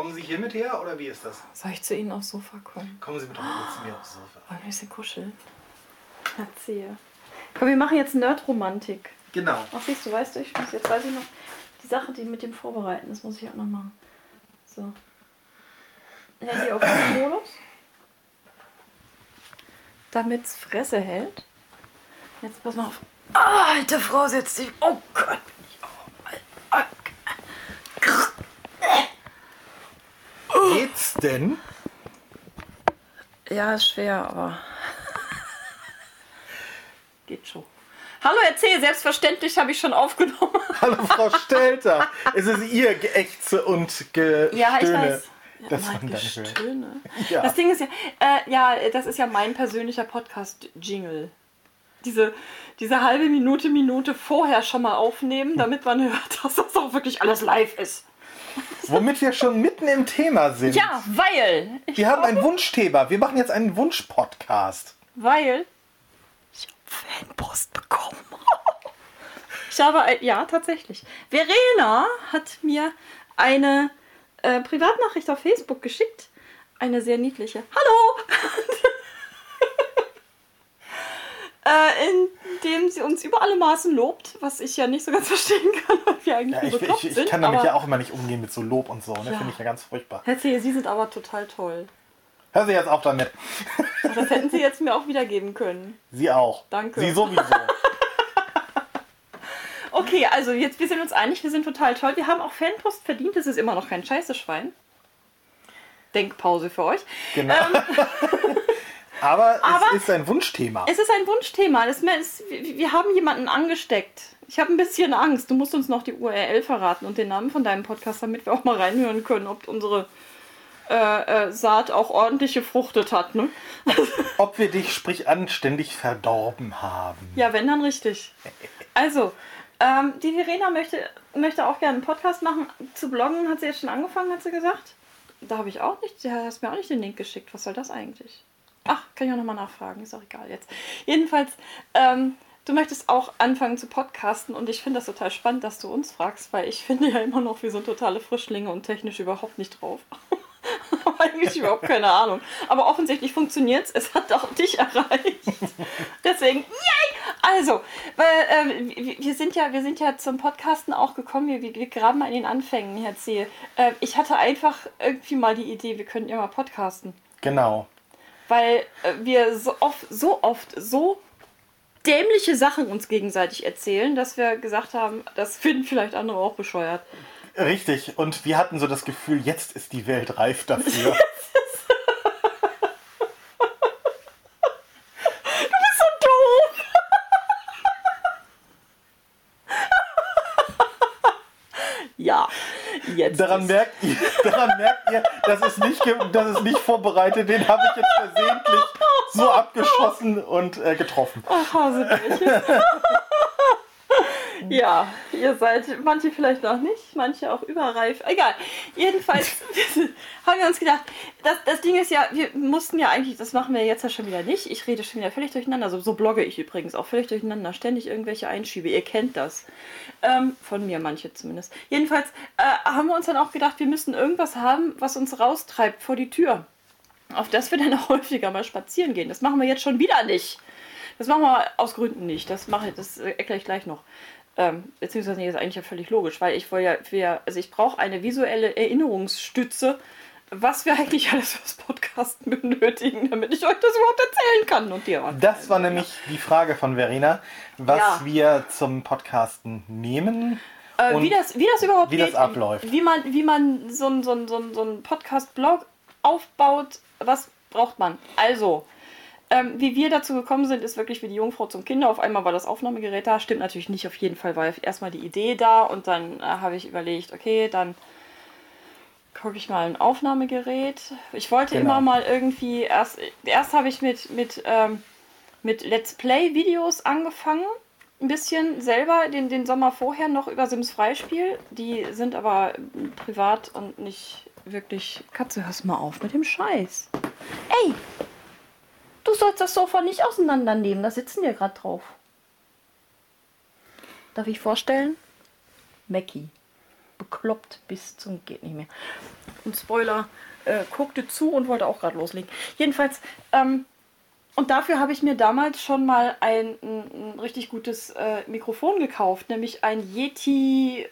Kommen Sie hiermit her oder wie ist das? Soll ich zu Ihnen aufs Sofa kommen? Kommen Sie mit zu mir aufs Sofa. Wollen wir ein bisschen kuscheln? Erzähl. Komm, wir machen jetzt Nerd-Romantik. Genau. Ach, siehst du, weißt du, ich muss, jetzt weiß ich noch, die Sache, die mit dem Vorbereiten, das muss ich auch noch machen. So. Handy auf Modus. Damit es Fresse hält. Jetzt pass mal auf. Ah, alte Frau setzt sich. Oh Gott, bin ich auch. alt. Geht's denn? Ja, ist schwer, aber. Geht schon. Hallo, erzähl, selbstverständlich habe ich schon aufgenommen. Hallo Frau Stelter. es ist Ihr Geächze und Gestöhne. Ja, ich weiß. Das mein. Gestöhne. Ja. Das Ding ist ja, äh, ja, das ist ja mein persönlicher Podcast-Jingle. Diese, diese halbe Minute, Minute vorher schon mal aufnehmen, damit man hört, dass das auch wirklich alles live ist. Womit wir schon mitten im Thema sind. Ja, weil. Wir haben ein Wunschthema. Wir machen jetzt einen Wunsch-Podcast. weil. Ich habe Fanpost bekommen. Ich habe, ein, ja, tatsächlich. Verena hat mir eine äh, Privatnachricht auf Facebook geschickt. Eine sehr niedliche. Hallo! äh, in dem sie uns über alle Maßen lobt, was ich ja nicht so ganz verstehen kann, weil wir eigentlich Ja, ich, ich, ich sind. kann damit ja auch immer nicht umgehen mit so Lob und so. Ne? Ja. Finde ich ja ganz furchtbar. Herr Zehe, Sie sind aber total toll. Hör Sie jetzt auch damit. Das hätten Sie jetzt mir auch wiedergeben können. Sie auch. Danke. Sie sowieso. Okay, also jetzt, wir sind uns einig, wir sind total toll. Wir haben auch Fanpost verdient, es ist immer noch kein Scheiße-Schwein. Denkpause für euch. Genau. Ähm. Aber, Aber- es ist ein Wunschthema. Es ist ein Wunschthema. Es ist, wir haben jemanden angesteckt. Ich habe ein bisschen Angst. Du musst uns noch die URL verraten und den Namen von deinem Podcast, damit wir auch mal reinhören können, ob unsere äh, äh, Saat auch ordentlich gefruchtet hat. Ne? Ob wir dich, sprich anständig, verdorben haben. Ja, wenn dann richtig. Also, ähm, die Verena möchte, möchte auch gerne einen Podcast machen. Zu bloggen hat sie jetzt schon angefangen, hat sie gesagt. Da habe ich auch nicht, du hast mir auch nicht den Link geschickt. Was soll das eigentlich? Ach, kann ich auch nochmal nachfragen, ist auch egal jetzt. Jedenfalls, ähm, du möchtest auch anfangen zu podcasten und ich finde das total spannend, dass du uns fragst, weil ich finde ja immer noch, wir sind totale Frischlinge und technisch überhaupt nicht drauf. Eigentlich überhaupt keine Ahnung. Aber offensichtlich funktioniert es. Es hat auch dich erreicht. Deswegen, yay! Also, weil, ähm, wir sind ja, wir sind ja zum Podcasten auch gekommen. Wir, wir, wir graben mal in den Anfängen, Herr C. Äh, ich hatte einfach irgendwie mal die Idee, wir könnten ja mal podcasten. Genau. Weil äh, wir so oft, so oft, so dämliche Sachen uns gegenseitig erzählen, dass wir gesagt haben, das finden vielleicht andere auch bescheuert. Richtig. Und wir hatten so das Gefühl, jetzt ist die Welt reif dafür. so doof. ja, jetzt. Daran ist- merkt ihr, daran merkt ihr das, ist nicht, das ist nicht vorbereitet. Den habe ich jetzt versehentlich so abgeschossen und äh, getroffen. Ach, Hasebärchen. ja, ihr seid manche vielleicht noch nicht, manche auch überreif. Egal. Jedenfalls haben wir uns gedacht, das, das Ding ist ja, wir mussten ja eigentlich, das machen wir jetzt ja schon wieder nicht. Ich rede schon wieder völlig durcheinander. So, so blogge ich übrigens auch völlig durcheinander. Ständig irgendwelche Einschiebe. Ihr kennt das. Ähm, von mir manche zumindest. Jedenfalls äh, haben wir uns dann auch gedacht, wir müssen irgendwas haben, was uns raustreibt vor die Tür. Auf das wir dann auch häufiger mal spazieren gehen. Das machen wir jetzt schon wieder nicht. Das machen wir aus Gründen nicht. Das mache ich, das erkläre ich gleich noch. Ähm, beziehungsweise nee, das ist eigentlich ja völlig logisch, weil ich wollte ja, wir, also ich brauche eine visuelle Erinnerungsstütze, was wir eigentlich alles fürs Podcasten benötigen, damit ich euch das überhaupt erzählen kann und dir. Das war nämlich die Frage von Verena, was Ja. wir zum Podcasten nehmen. Äh, wie, das, wie das überhaupt wie geht, das abläuft. Wie man, wie man so einen so ein- so ein- so ein Podcast-Blog aufbaut, was braucht man? Also, ähm, wie wir dazu gekommen sind, ist wirklich wie die Jungfrau zum Kinder. Auf einmal war das Aufnahmegerät da. Stimmt natürlich nicht, auf jeden Fall war erstmal die Idee da und dann äh, habe ich überlegt, okay, dann gucke ich mal ein Aufnahmegerät. Ich wollte Genau. immer mal irgendwie, erst, erst habe ich mit, mit, ähm, mit Let's Play-Videos angefangen. Ein bisschen selber den, den Sommer vorher noch über Sims Freispiel. Die sind aber privat und nicht wirklich. Katze, hörst mal auf mit dem Scheiß. Ey! Du sollst das Sofa nicht auseinandernehmen, da sitzen wir gerade drauf. Darf ich vorstellen? Mackie. bekloppt bis zum geht nicht mehr. Und Spoiler äh, guckte zu und wollte auch gerade loslegen. Jedenfalls, ähm, und dafür habe ich mir damals schon mal ein, ein, ein richtig gutes äh, Mikrofon gekauft, nämlich ein Yeti.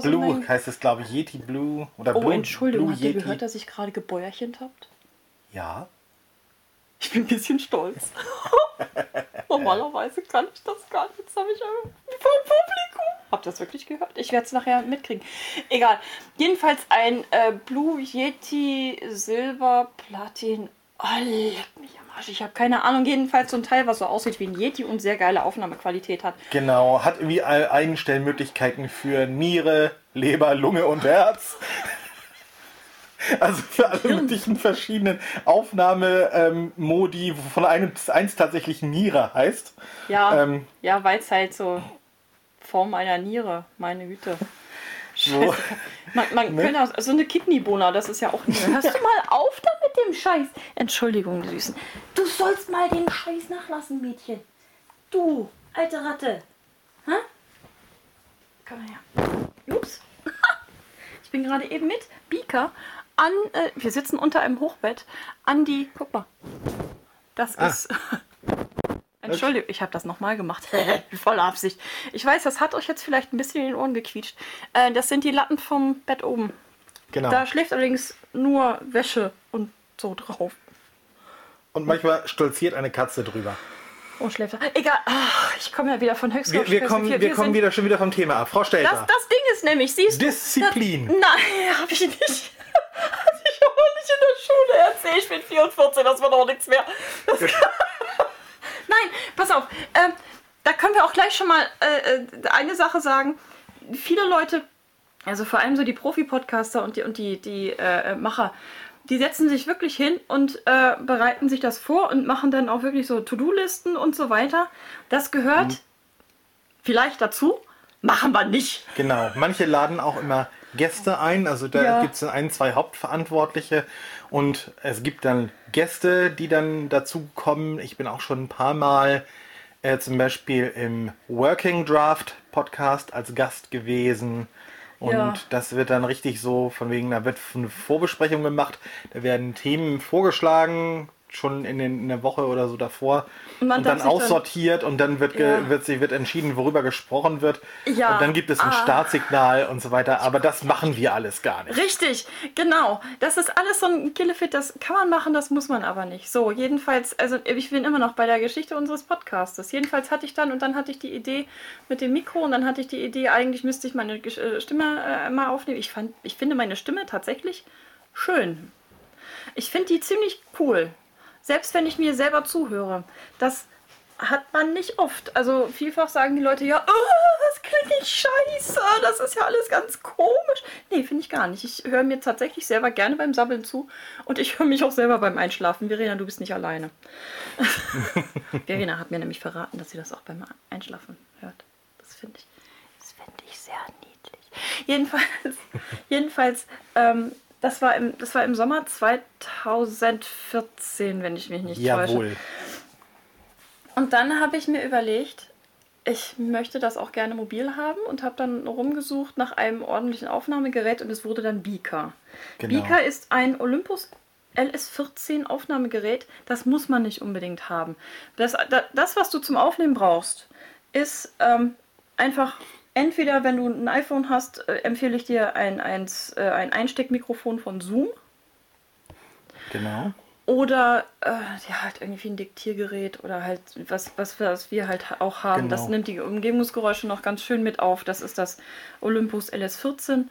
The Blue name? heißt es, glaube ich. Yeti Blue oder Oh, Blue, Entschuldigung, Blue habt ihr Yeti. gehört, dass ich gerade gebäuerchent habt? Ja. Ich bin ein bisschen stolz. Normalerweise kann ich das gar nicht. Jetzt habe ich aber vom Publikum. Habt ihr das wirklich gehört? Ich werde es nachher mitkriegen. Egal. Jedenfalls ein äh, Blue Yeti Silber Platin. Oh, leck mich am Arsch. Ich habe keine Ahnung. Jedenfalls so ein Teil, was so aussieht wie ein Yeti und sehr geile Aufnahmequalität hat. Genau, hat irgendwie Einstellmöglichkeiten für Niere, Leber, Lunge und Herz. Also für alle möglichen verschiedenen Aufnahmemodi, wovon einem, eins tatsächlich Niere heißt. Ja, Ähm. ja weil es halt so Form einer Niere, meine Güte. So. Man, man Ne? könnte auch, so eine Kidneybohner, das ist ja auch Niere. Hörst du mal auf da mit dem Scheiß? Entschuldigung, Süßen. Du sollst mal den Scheiß nachlassen, Mädchen. Du, alte Ratte. Hä? Komm mal her. Ups. Ich bin gerade eben mit Beaker an, äh, wir sitzen unter einem Hochbett, an die, guck mal. Das Ah. ist, Entschuldigung, ich habe das nochmal gemacht. Voller Absicht. Ich weiß, das hat euch jetzt vielleicht ein bisschen in den Ohren gequietscht. Äh, das sind die Latten vom Bett oben. Genau. Da schläft allerdings nur Wäsche und so drauf. Und manchmal stolziert eine Katze drüber. Und schläft. Egal, Ach, ich komme ja wieder von höchst Wir, wir kommen, wir kommen wieder schon wieder vom Thema ab. Frau Das, Stelter. das Ding ist nämlich, siehst du. Disziplin. Das, nein, habe ich nicht. Hatte ich aber nicht in der Schule erzählt. Ich bin 44, das wird auch nichts mehr. Nein, pass auf. Ähm, da können wir auch gleich schon mal äh, äh, eine Sache sagen. Viele Leute, also vor allem so die Profi-Podcaster und die, und die, die äh, Macher, die setzen sich wirklich hin und äh, bereiten sich das vor und machen dann auch wirklich so To-Do-Listen und so weiter. Das gehört Mhm. vielleicht dazu, machen wir nicht. Genau. Manche laden auch immer Gäste ein. Also da Ja. gibt es ein, zwei Hauptverantwortliche und es gibt dann Gäste, die dann dazu kommen. Ich bin auch schon ein paar Mal äh, zum Beispiel im Working Draft Podcast als Gast gewesen. Und Ja. das wird dann richtig so, von wegen, da wird eine Vorbesprechung gemacht, da werden Themen vorgeschlagen, schon in, den, in der Woche oder so davor. Und Und, man darf dann sich dann- aussortiert und dann wird, Ja. wird, sie- wird entschieden, worüber gesprochen wird. Ja. Und dann gibt es ein Ah. Startsignal und so weiter. Aber das machen wir alles gar nicht. Richtig, genau. Das ist alles so ein Killefit, das kann man machen, das muss man aber nicht. So, jedenfalls, also ich bin immer noch bei der Geschichte unseres Podcastes. Jedenfalls hatte ich dann, und dann hatte ich die Idee mit dem Mikro und dann hatte ich die Idee, eigentlich müsste ich meine äh, Stimme äh, mal aufnehmen. Ich, fand, ich finde meine Stimme tatsächlich schön. Ich finde die ziemlich cool. Selbst wenn ich mir selber zuhöre. Das hat man nicht oft. Also vielfach sagen die Leute ja, oh, das klingt nicht scheiße, das ist ja alles ganz komisch. Nee, finde ich gar nicht. Ich höre mir tatsächlich selber gerne beim Sabbeln zu und ich höre mich auch selber beim Einschlafen. Verena, du bist nicht alleine. Verena hat mir nämlich verraten, dass sie das auch beim Einschlafen hört. Das finde ich, das finde ich sehr niedlich. Jedenfalls, jedenfalls, ähm, das war, im, das war im Sommer 2014, wenn ich mich nicht täusche. Jawohl. Und dann habe ich mir überlegt, ich möchte das auch gerne mobil haben und habe dann rumgesucht nach einem ordentlichen Aufnahmegerät und es wurde dann Beaker. Genau. Beaker ist ein Olympus LS14 Aufnahmegerät. Das muss man nicht unbedingt haben. Das, da- das was du zum Aufnehmen brauchst, ist ähm, einfach entweder, wenn du ein iPhone hast, äh, empfehle ich dir ein, eins, äh, ein Einsteckmikrofon von Zoom. Genau. Oder äh, ja, halt irgendwie ein Diktiergerät oder halt was, was, was wir halt auch haben. Genau. Das nimmt die Umgebungsgeräusche noch ganz schön mit auf. Das ist das Olympus LS14.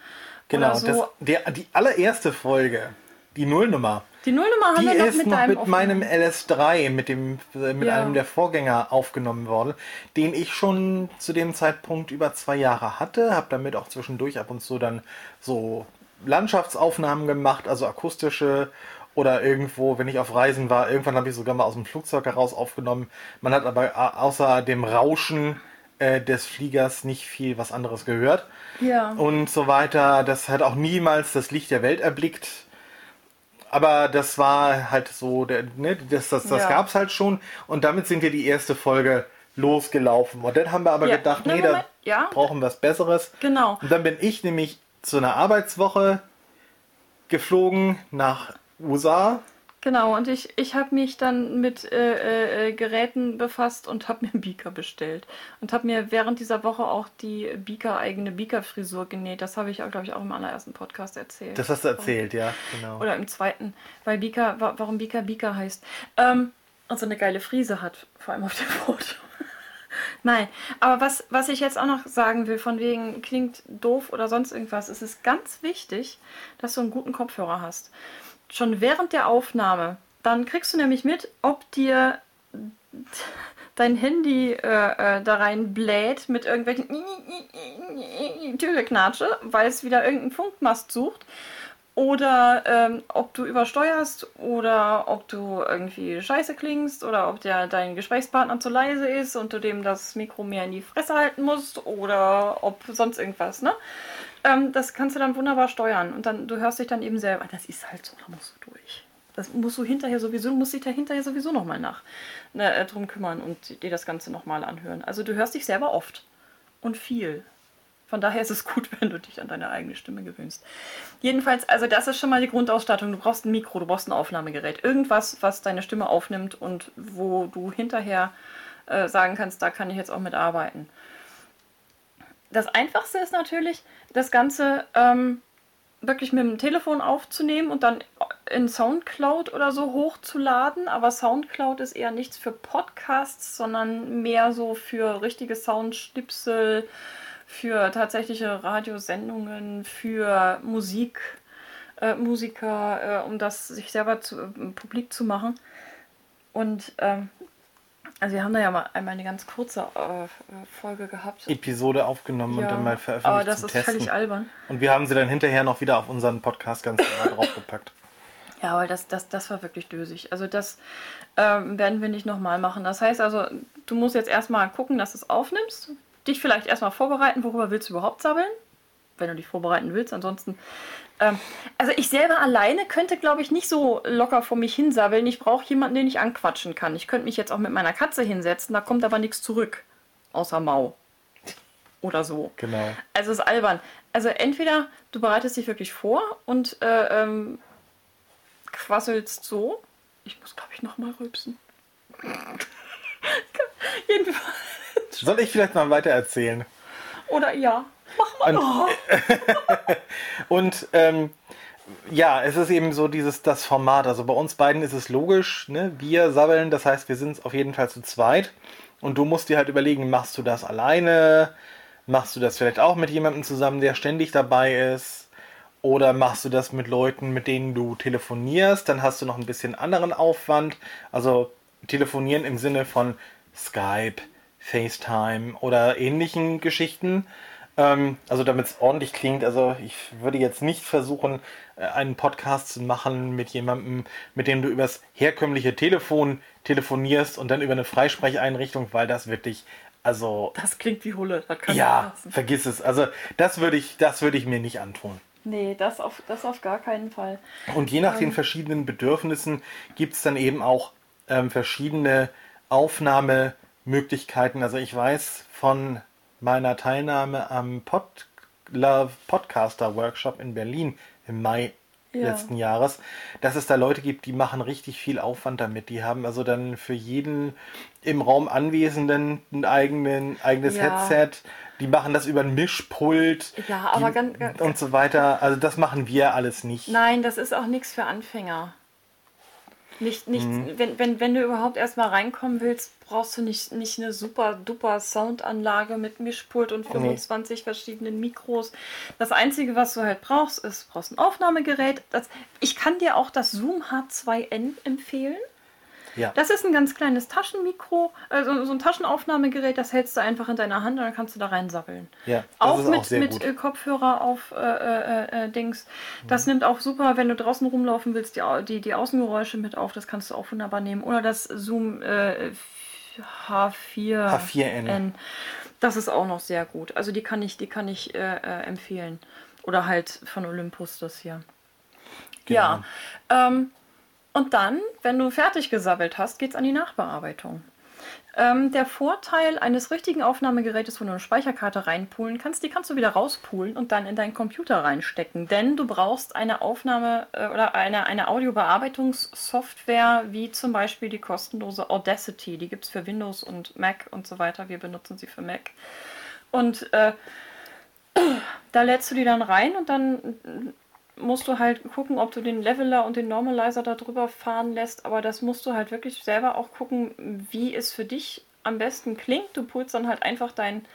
Genau. So. Das, der, die allererste Folge, die Nullnummer, die Nullnummer haben die wir noch ist mit noch mit meinem LS3, mit, dem, äh, mit Ja. einem der Vorgänger aufgenommen worden, den ich schon zu dem Zeitpunkt über zwei Jahre hatte. Habe damit auch zwischendurch ab und zu dann so Landschaftsaufnahmen gemacht, also akustische oder irgendwo, wenn ich auf Reisen war, irgendwann habe ich sogar mal aus dem Flugzeug heraus aufgenommen. Man hat aber äh, außer dem Rauschen äh, des Fliegers nicht viel was anderes gehört Ja. und so weiter. Das hat auch niemals das Licht der Welt erblickt. Aber das war halt so, der, ne, das, das, das Ja. gab es halt schon. Und damit sind wir die erste Folge losgelaufen. Und dann haben wir aber Ja. gedacht, nee, da. Ja. brauchen wir was Besseres. Genau. Und dann bin ich nämlich zu einer Arbeitswoche geflogen nach USA. Genau, und ich, ich habe mich dann mit äh, äh, Geräten befasst und habe mir einen Beaker bestellt. Und habe mir während dieser Woche auch die Beaker eigene Beaker-Frisur genäht. Das habe ich, glaube ich, auch im allerersten Podcast erzählt. Das hast du erzählt, ja, genau. Oder im zweiten, weil Beaker, wa warum Beaker Beaker heißt. Ähm, und so eine geile Frise hat, vor allem auf dem Foto. Nein, aber was, was ich jetzt auch noch sagen will, von wegen klingt doof oder sonst irgendwas, es ist ganz wichtig, dass du einen guten Kopfhörer hast schon während der Aufnahme. Dann kriegst du nämlich mit, ob dir dein Handy äh, äh, da rein bläht mit irgendwelchen Türknatsche, weil es wieder irgendeinen Funkmast sucht. Oder ähm, ob du übersteuerst oder ob du irgendwie scheiße klingst oder ob der dein Gesprächspartner zu leise ist und du dem das Mikro mehr in die Fresse halten musst oder ob sonst irgendwas, ne? Ähm, das kannst du dann wunderbar steuern und dann du hörst dich dann eben selber. Das ist halt so, da musst du durch. Das musst du hinterher sowieso, musst dich da hinterher sowieso nochmal nach ne, äh, drum kümmern und dir das Ganze nochmal anhören. Also du hörst dich selber oft und viel. Von daher ist es gut, wenn du dich an deine eigene Stimme gewöhnst. Jedenfalls, also das ist schon mal die Grundausstattung. Du brauchst ein Mikro, du brauchst ein Aufnahmegerät. Irgendwas, was deine Stimme aufnimmt und wo du hinterher äh, sagen kannst, da kann ich jetzt auch mit arbeiten. Das Einfachste ist natürlich, das Ganze ähm, wirklich mit dem Telefon aufzunehmen und dann in Soundcloud oder so hochzuladen. Aber Soundcloud ist eher nichts für Podcasts, sondern mehr so für richtige Soundschnipsel, für tatsächliche Radiosendungen, für Musik, äh, Musiker, äh, um das sich selber zu, äh, publik zu machen. Und ähm, also wir haben da ja mal einmal eine ganz kurze äh, Folge gehabt. Episode aufgenommen ja, und dann mal veröffentlicht. Aber das ist testen. völlig albern. Und wir haben sie dann hinterher noch wieder auf unseren Podcast ganz normal draufgepackt. Ja, aber das, das, das war wirklich dösig. Also das ähm, werden wir nicht nochmal machen. Das heißt also, du musst jetzt erstmal gucken, dass du es aufnimmst. Dich vielleicht erstmal vorbereiten, worüber willst du überhaupt sabbeln? Wenn du dich vorbereiten willst. Ansonsten ähm, also ich selber alleine könnte, glaube ich, nicht so locker vor mich hinsabbeln. Ich brauche jemanden, den ich anquatschen kann. Ich könnte mich jetzt auch mit meiner Katze hinsetzen, da kommt aber nichts zurück. Außer Mau. Oder so. Genau. Also es ist albern. Also entweder du bereitest dich wirklich vor und äh, ähm, quasselst so. Ich muss, glaube ich, nochmal rülpsen. Jedenfalls. Soll ich vielleicht mal weiter erzählen? Oder ja. Mach mal. Und, und ähm, ja, es ist eben so dieses das Format. Also bei uns beiden ist es logisch, ne? Wir sabbeln, das heißt, wir sind auf jeden Fall zu zweit. Und du musst dir halt überlegen, machst du das alleine? Machst du das vielleicht auch mit jemandem zusammen, der ständig dabei ist? Oder machst du das mit Leuten, mit denen du telefonierst? Dann hast du noch ein bisschen anderen Aufwand. Also telefonieren im Sinne von Skype, FaceTime oder ähnlichen Geschichten. Ähm, also damit es ordentlich klingt, also ich würde jetzt nicht versuchen, äh, einen Podcast zu machen mit jemandem, mit dem du übers herkömmliche Telefon telefonierst und dann über eine Freisprecheinrichtung, weil das wirklich, also. Das klingt wie Hulle. ja, vergiss es. Also das würde ich, das würde ich mir nicht antun. Nee, das auf, das auf gar keinen Fall. Und je nach ähm. den verschiedenen Bedürfnissen gibt es dann eben auch ähm, verschiedene Aufnahmemöglichkeiten. Also ich weiß von meiner Teilnahme am Pod Love Podcaster Workshop in Berlin im Mai ja. letzten Jahres, dass es da Leute gibt, die machen richtig viel Aufwand damit. Die haben also dann für jeden im Raum Anwesenden ein eigenen, eigenes ja. Headset. Die machen das über ein Mischpult ja, aber die, ganz, ganz, und so weiter. Also das machen wir alles nicht. Nein, das ist auch nichts für Anfänger. Nicht, nicht, mhm. wenn, wenn, wenn du überhaupt erstmal reinkommen willst, brauchst du nicht, nicht eine super duper Soundanlage mit Mischpult und 25 nee. verschiedenen Mikros. Das Einzige, was du halt brauchst, ist, brauchst ein Aufnahmegerät. Das, ich kann dir auch das Zoom H2N empfehlen. Ja. Das ist ein ganz kleines Taschenmikro, also so ein Taschenaufnahmegerät, das hältst du einfach in deiner Hand und dann kannst du da reinsabbeln. Ja, auch mit, auch mit gut. Kopfhörer auf äh, äh, äh, Dings. Das mhm. nimmt auch super, wenn du draußen rumlaufen willst, die, die, die Außengeräusche mit auf, das kannst du auch wunderbar nehmen. Oder das Zoom H4, H4N. Das ist auch noch sehr gut. Also die kann ich, die kann ich äh, äh, empfehlen. Oder halt von Olympus das hier. Genau. Ja. Ähm, und dann, wenn du fertig gesabbelt hast, geht es an die Nachbearbeitung. Ähm, der Vorteil eines richtigen Aufnahmegerätes, wo du eine Speicherkarte reinpulen kannst, die kannst du wieder rauspulen und dann in deinen Computer reinstecken. Denn du brauchst eine Aufnahme äh, oder eine, eine Audiobearbeitungssoftware, wie zum Beispiel die kostenlose Audacity. Die gibt es für Windows und Mac und so weiter. Wir benutzen sie für Mac. Und äh, da lädst du die dann rein und dann musst du halt gucken, ob du den Leveler und den Normalizer darüber fahren lässt. Aber das musst du halt wirklich selber auch gucken, wie es für dich am besten klingt. Du pulst dann halt einfach deinen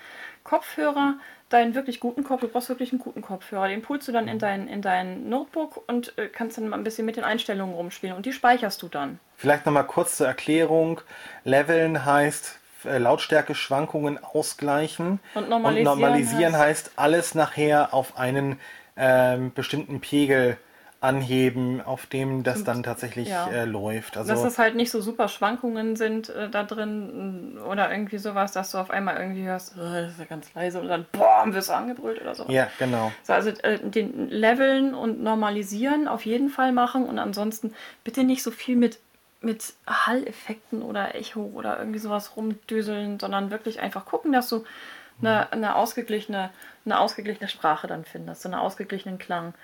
Kopfhörer, deinen wirklich guten Kopfhörer, du brauchst wirklich einen guten Kopfhörer. Den pulst du dann in dein, in dein Notebook und äh, kannst dann mal ein bisschen mit den Einstellungen rumspielen und die speicherst du dann. Vielleicht nochmal kurz zur Erklärung. Leveln heißt äh, Lautstärke-Schwankungen ausgleichen. Und normalisieren, und normalisieren heißt, heißt alles nachher auf einen ähm, bestimmten Pegel anheben, auf dem das dann tatsächlich Ja. äh, läuft. Also dass es halt nicht so super Schwankungen sind äh, da drin mm, oder irgendwie sowas, dass du auf einmal irgendwie hörst, "Oh, das ist ja ganz leise und dann boom, wirst du angebrüllt oder so. ja, genau. So, also äh, den Leveln und Normalisieren auf jeden Fall machen und ansonsten bitte nicht so viel mit, mit Halleffekten oder Echo oder irgendwie sowas rumdüseln, sondern wirklich einfach gucken, dass du eine, eine, ausgeglichene, eine ausgeglichene Sprache dann findest, so einen ausgeglichenen Klang.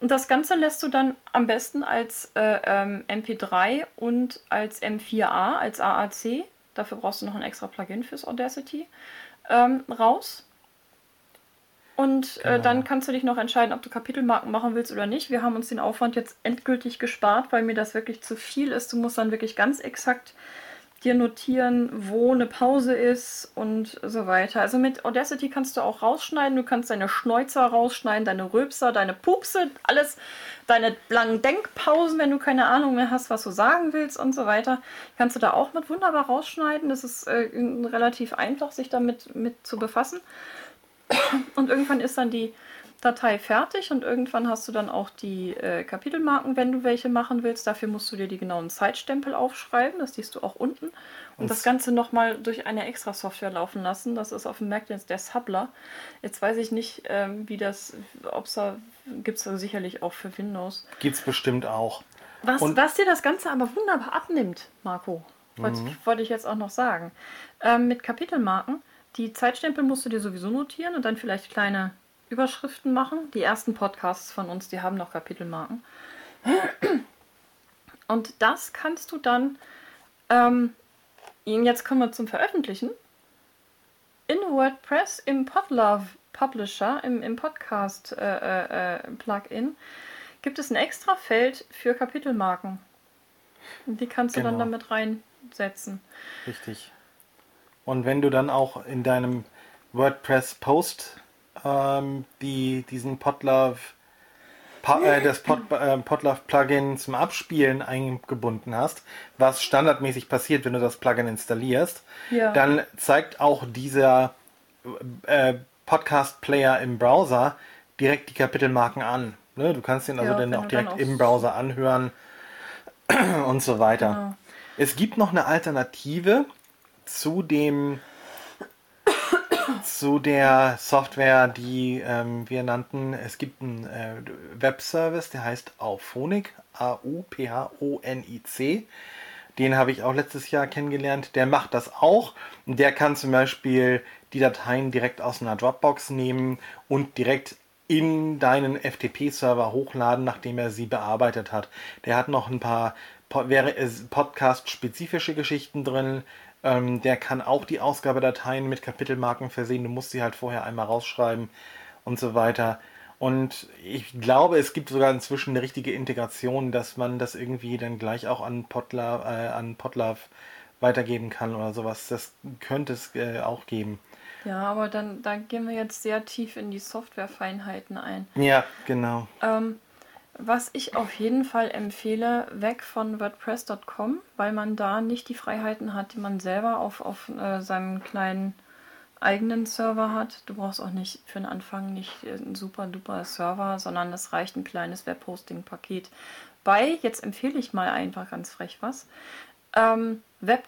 Und das Ganze lässt du dann am besten als äh, ähm, MP3 und als M4A, als AAC, dafür brauchst du noch ein extra Plugin fürs Audacity, ähm, raus. Und äh, Genau. dann kannst du dich noch entscheiden, ob du Kapitelmarken machen willst oder nicht. Wir haben uns den Aufwand jetzt endgültig gespart, weil mir das wirklich zu viel ist. Du musst dann wirklich ganz exakt dir notieren, wo eine Pause ist und so weiter. Also mit Audacity kannst du auch rausschneiden. Du kannst deine Schneuzer rausschneiden, deine Rülpser, deine Pupse, alles, deine langen Denkpausen, wenn du keine Ahnung mehr hast, was du sagen willst und so weiter. Kannst du da auch mit wunderbar rausschneiden. Das ist äh, relativ einfach, sich damit mit zu befassen. Und irgendwann ist dann die Datei fertig und irgendwann hast du dann auch die äh, Kapitelmarken, wenn du welche machen willst. Dafür musst du dir die genauen Zeitstempel aufschreiben, das siehst du auch unten. Und, Und das Ganze nochmal durch eine extra Software laufen lassen. Das ist auf dem Mac jetzt der Subler. Jetzt weiß ich nicht, ähm, wie das, ob es da, gibt es sicherlich auch für Windows. Gibt's bestimmt auch. Was, Und- was dir das Ganze aber wunderbar abnimmt, Marco, wollte Mhm. wollte ich jetzt auch noch sagen. Ähm, mit Kapitelmarken, die Zeitstempel musst du dir sowieso notieren und dann vielleicht kleine Überschriften machen. Die ersten Podcasts von uns, die haben noch Kapitelmarken. Und das kannst du dann, ähm, jetzt kommen wir zum Veröffentlichen, in WordPress im Podlove Publisher, im, im Podcast äh, äh, äh, Plugin, gibt es ein extra Feld für Kapitelmarken. Die kannst du dann Genau. damit reinsetzen. Richtig. Und wenn du dann auch in deinem WordPress-Post ähm, die, diesen Podlove, äh, das Pod, äh, Podlove-Plugin zum Abspielen eingebunden hast, was standardmäßig passiert, wenn du das Plugin installierst, Ja. dann zeigt auch dieser äh, Podcast-Player im Browser direkt die Kapitelmarken an. Ne? Du kannst den also Ja, dann auch dann direkt aufs- im Browser anhören und so weiter. Genau. Es gibt noch eine Alternative zu dem zu der Software, die ähm, wir nannten. Es gibt einen äh, Webservice, der heißt Auphonic, A-U-P-H-O-N-I-C. Den habe ich auch letztes Jahr kennengelernt. Der macht das auch. Der kann zum Beispiel die Dateien direkt aus einer Dropbox nehmen und direkt in deinen FTP-Server hochladen, nachdem er sie bearbeitet hat. Der hat noch ein paar es Podcast-spezifische Geschichten drin. Ähm, der kann auch die Ausgabedateien mit Kapitelmarken versehen. Du musst sie halt vorher einmal rausschreiben und so weiter. Und ich glaube, es gibt sogar inzwischen eine richtige Integration, dass man das irgendwie dann gleich auch an Podlove, äh, an Podlove weitergeben kann oder sowas. Das könnte es äh, auch geben. Ja, aber dann, dann gehen wir jetzt sehr tief in die Softwarefeinheiten ein. Ja, genau. Ähm, was ich auf jeden Fall empfehle, weg von WordPress.com, weil man da nicht die Freiheiten hat, die man selber auf, auf äh, seinem kleinen eigenen Server hat. Du brauchst auch nicht für den Anfang nicht einen super duper Server, sondern es reicht ein kleines Webhosting-Paket. Bei, jetzt empfehle ich mal einfach ganz frech was, ähm, Web,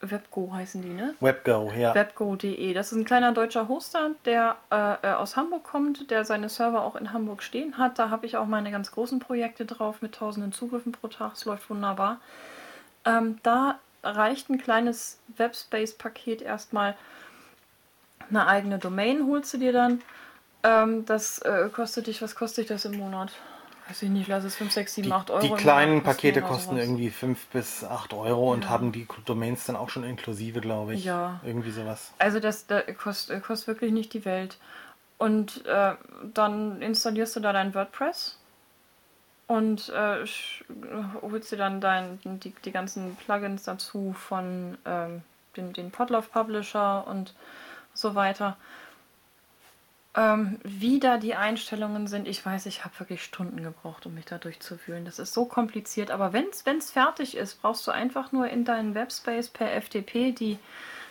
WebGo heißen die, ne? WebGo, ja. webgo.de. Das ist ein kleiner deutscher Hoster, der äh, äh, aus Hamburg kommt, der seine Server auch in Hamburg stehen hat. Da habe ich auch meine ganz großen Projekte drauf mit tausenden Zugriffen pro Tag. Es läuft wunderbar. Ähm, da reicht ein kleines Webspace-Paket erstmal. Eine eigene Domain holst du dir dann. Ähm, das äh, kostet dich, was kostet das im Monat? Weiß ich nicht, lass es 5, 6, 7, 8 Euro. Die kleinen Pakete kosten irgendwie 5 bis 8 Euro und Ja. haben die Domains dann auch schon inklusive, glaube ich. Ja. Irgendwie sowas. Also das, das kostet, kostet wirklich nicht die Welt. Und äh, dann installierst du da dein WordPress und äh, holst dir dann dein, die, die ganzen Plugins dazu von ähm, den, den Podlove Publisher und so weiter. Ähm, wie da die Einstellungen sind, ich weiß, ich habe wirklich Stunden gebraucht, um mich da durchzuwühlen. Das ist so kompliziert, aber wenn es fertig ist, brauchst du einfach nur in deinen Webspace per FTP die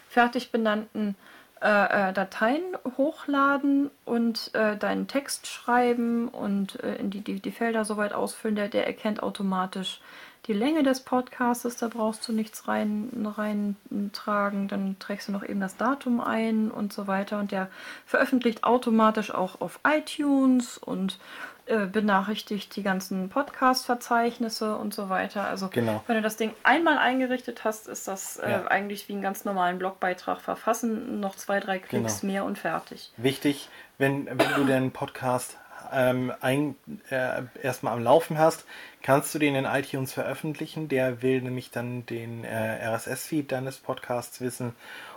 fertig benannten äh, äh, Dateien hochladen und äh, deinen Text schreiben und äh, die, die, die Felder soweit ausfüllen, der, der erkennt automatisch die Länge des Podcastes, da brauchst du nichts rein, reintragen, dann trägst du noch eben das Datum ein und so weiter und der veröffentlicht automatisch auch auf iTunes und äh, benachrichtigt die ganzen Podcast-Verzeichnisse und so weiter. Also Genau. wenn du das Ding einmal eingerichtet hast, ist das äh, Ja. eigentlich wie einen ganz normalen Blogbeitrag verfassen, noch zwei, drei Klicks Genau. mehr und fertig. Wichtig, wenn, wenn du den Podcast ähm, ein, äh, erstmal am Laufen hast, kannst du den in iTunes veröffentlichen. Der will nämlich dann den äh, RSS-Feed deines Podcasts wissen.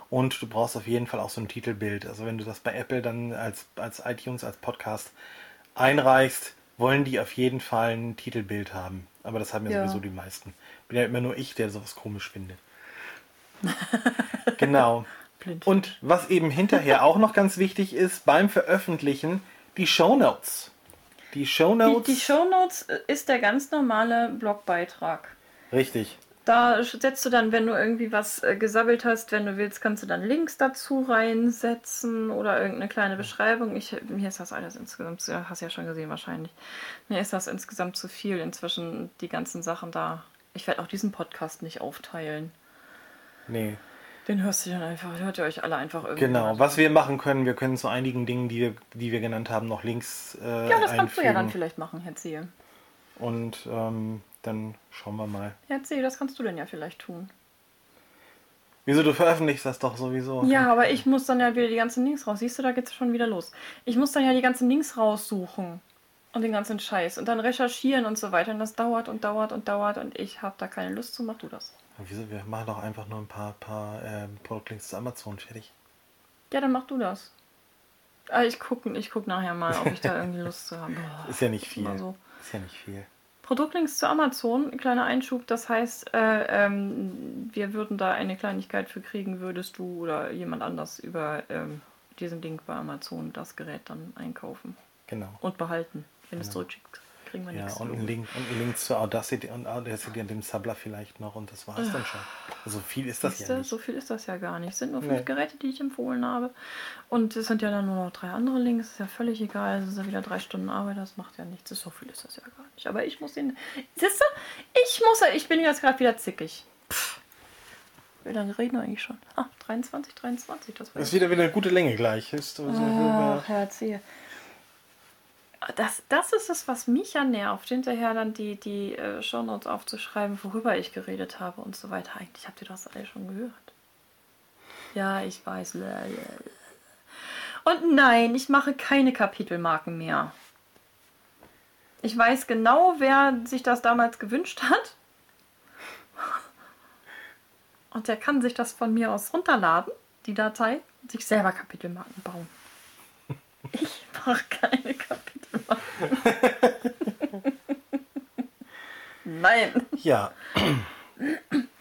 Und du brauchst auf jeden Fall auch so ein Titelbild. Also wenn du das bei Apple dann als, als iTunes, als Podcast einreichst, wollen die auf jeden Fall ein Titelbild haben. Aber das haben ja, Ja. sowieso die meisten. Bin ja immer nur ich, der sowas komisch findet. genau. Blind. Und was eben hinterher auch noch ganz wichtig ist, beim Veröffentlichen, die Shownotes. Die Die, Shownotes. die Shownotes ist der ganz normale Blogbeitrag. Richtig. Da setzt du dann, wenn du irgendwie was äh, gesammelt hast, wenn du willst, kannst du dann Links dazu reinsetzen oder irgendeine kleine Beschreibung. Ich, mir ist das alles insgesamt, ja, hast ja schon gesehen wahrscheinlich. Mir ist das insgesamt zu viel inzwischen, die ganzen Sachen da. Ich werde auch diesen Podcast nicht aufteilen. Nee. Den hörst du dann einfach, hört ihr euch alle einfach irgendwie. Genau. an. Was wir machen können, wir können zu einigen Dingen, die wir, die wir genannt haben, noch Links äh, Ja, das kannst du ja dann vielleicht machen, Herr Zehe. Und ähm, dann schauen wir mal. Herr Zehe, das kannst du denn ja vielleicht tun. Wieso, du veröffentlichst das doch sowieso. Ja, aber ich muss dann ja wieder die ganzen Links raus. Siehst du, da geht's schon wieder los. Ich muss dann ja die ganzen Links raussuchen. Und den ganzen Scheiß. Und dann recherchieren und so weiter. Und das dauert und dauert und dauert. Und ich habe da keine Lust zu. Mach du das. Wieso? Wir machen doch einfach nur ein paar, paar ähm, Produktlinks zu Amazon fertig. Ja, dann mach du das. Ah, Ich gucke ich guck nachher mal, ob ich da irgendwie Lust zu habe. Ist ja nicht viel. so. Ist ja nicht viel. Produktlinks zu Amazon, kleiner Einschub, das heißt, äh, ähm, wir würden da eine Kleinigkeit für kriegen, würdest du oder jemand anders über ähm, diesen Link bei Amazon das Gerät dann einkaufen Genau. und behalten. Wenn es zurückschickt, kriegen wir Ja, nichts. und Link, und ein Link zu Audacity und Audacity und dem Subler vielleicht noch und das war es dann schon. Also viel ist das Siehste, ja nicht. so viel ist das ja gar nicht. Es sind nur fünf Nee. Geräte, die ich empfohlen habe. Und es sind ja dann nur noch drei andere Links. Ist ja völlig egal. Es ist ja wieder drei Stunden Arbeit. Das macht ja nichts. So viel ist das ja gar nicht. Aber ich muss den. Siehst du? Ich muss. Ich bin jetzt gerade wieder zickig. Pff. Wie lange reden wir eigentlich schon? Ah, 23, 23. Das war Das ist wieder wieder eine gute Länge gleich. Ist also Ach, Herzie. Das, das ist es, was mich ja nervt, hinterher dann die, die äh, Shownotes aufzuschreiben, worüber ich geredet habe und so weiter. Eigentlich habt ihr das alle schon gehört. Ja, ich weiß. Und nein, ich mache keine Kapitelmarken mehr. Ich weiß genau, wer sich das damals gewünscht hat. Und der kann sich das von mir aus runterladen, die Datei, und sich selber Kapitelmarken bauen. Ich mache keine Kapitelmarken. Nein. ja,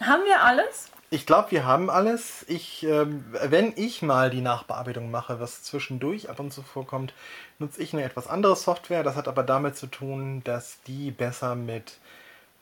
Haben wir alles? ich glaube, wir haben alles. Ich, ähm, wenn ich mal die Nachbearbeitung mache, was zwischendurch ab und zu vorkommt, nutze ich eine etwas andere Software. Das hat aber damit zu tun, dass die besser mit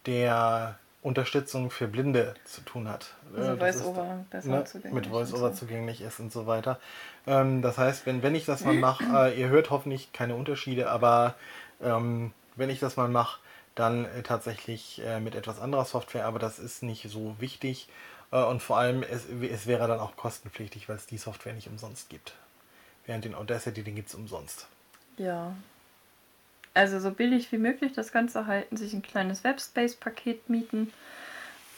der Unterstützung für Blinde zu tun hat. Also VoiceOver ne, mit VoiceOver so. zugänglich ist und so weiter. Ähm, das heißt, wenn, wenn ich das mal mache, äh, ihr hört hoffentlich keine Unterschiede, aber ähm, wenn ich das mal mache, dann äh, tatsächlich äh, mit etwas anderer Software, aber das ist nicht so wichtig äh, und vor allem es, es wäre dann auch kostenpflichtig, weil es die Software nicht umsonst gibt. Während den Audacity, den gibt es umsonst. Ja. Also so billig wie möglich das Ganze halten, sich ein kleines Webspace-Paket mieten.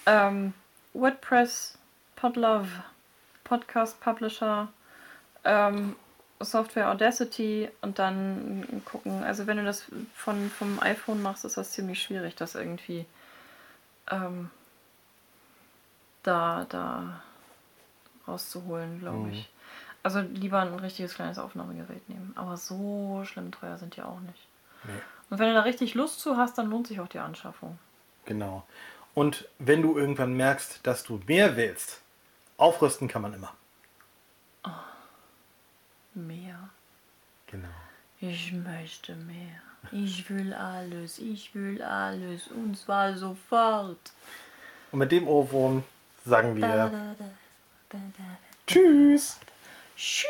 Ähm, WordPress, Podlove, Podcast Publisher, ähm, Software Audacity und dann gucken. Also wenn du das von, vom iPhone machst, ist das ziemlich schwierig, das irgendwie ähm, da, da rauszuholen, glaube Mhm. ich. Also lieber ein richtiges kleines Aufnahmegerät nehmen. Aber so schlimm teuer sind die auch nicht. Nee. Und wenn du da richtig Lust zu hast, dann lohnt sich auch die Anschaffung. Genau. Und wenn du irgendwann merkst, dass du mehr willst, aufrüsten kann man immer. Mehr. Genau. Ich möchte mehr. Ich will alles. Ich will alles. Und zwar sofort. Und mit dem Ohrwurm sagen wir Da, da, da, da, da. Tschüss. Tschüss.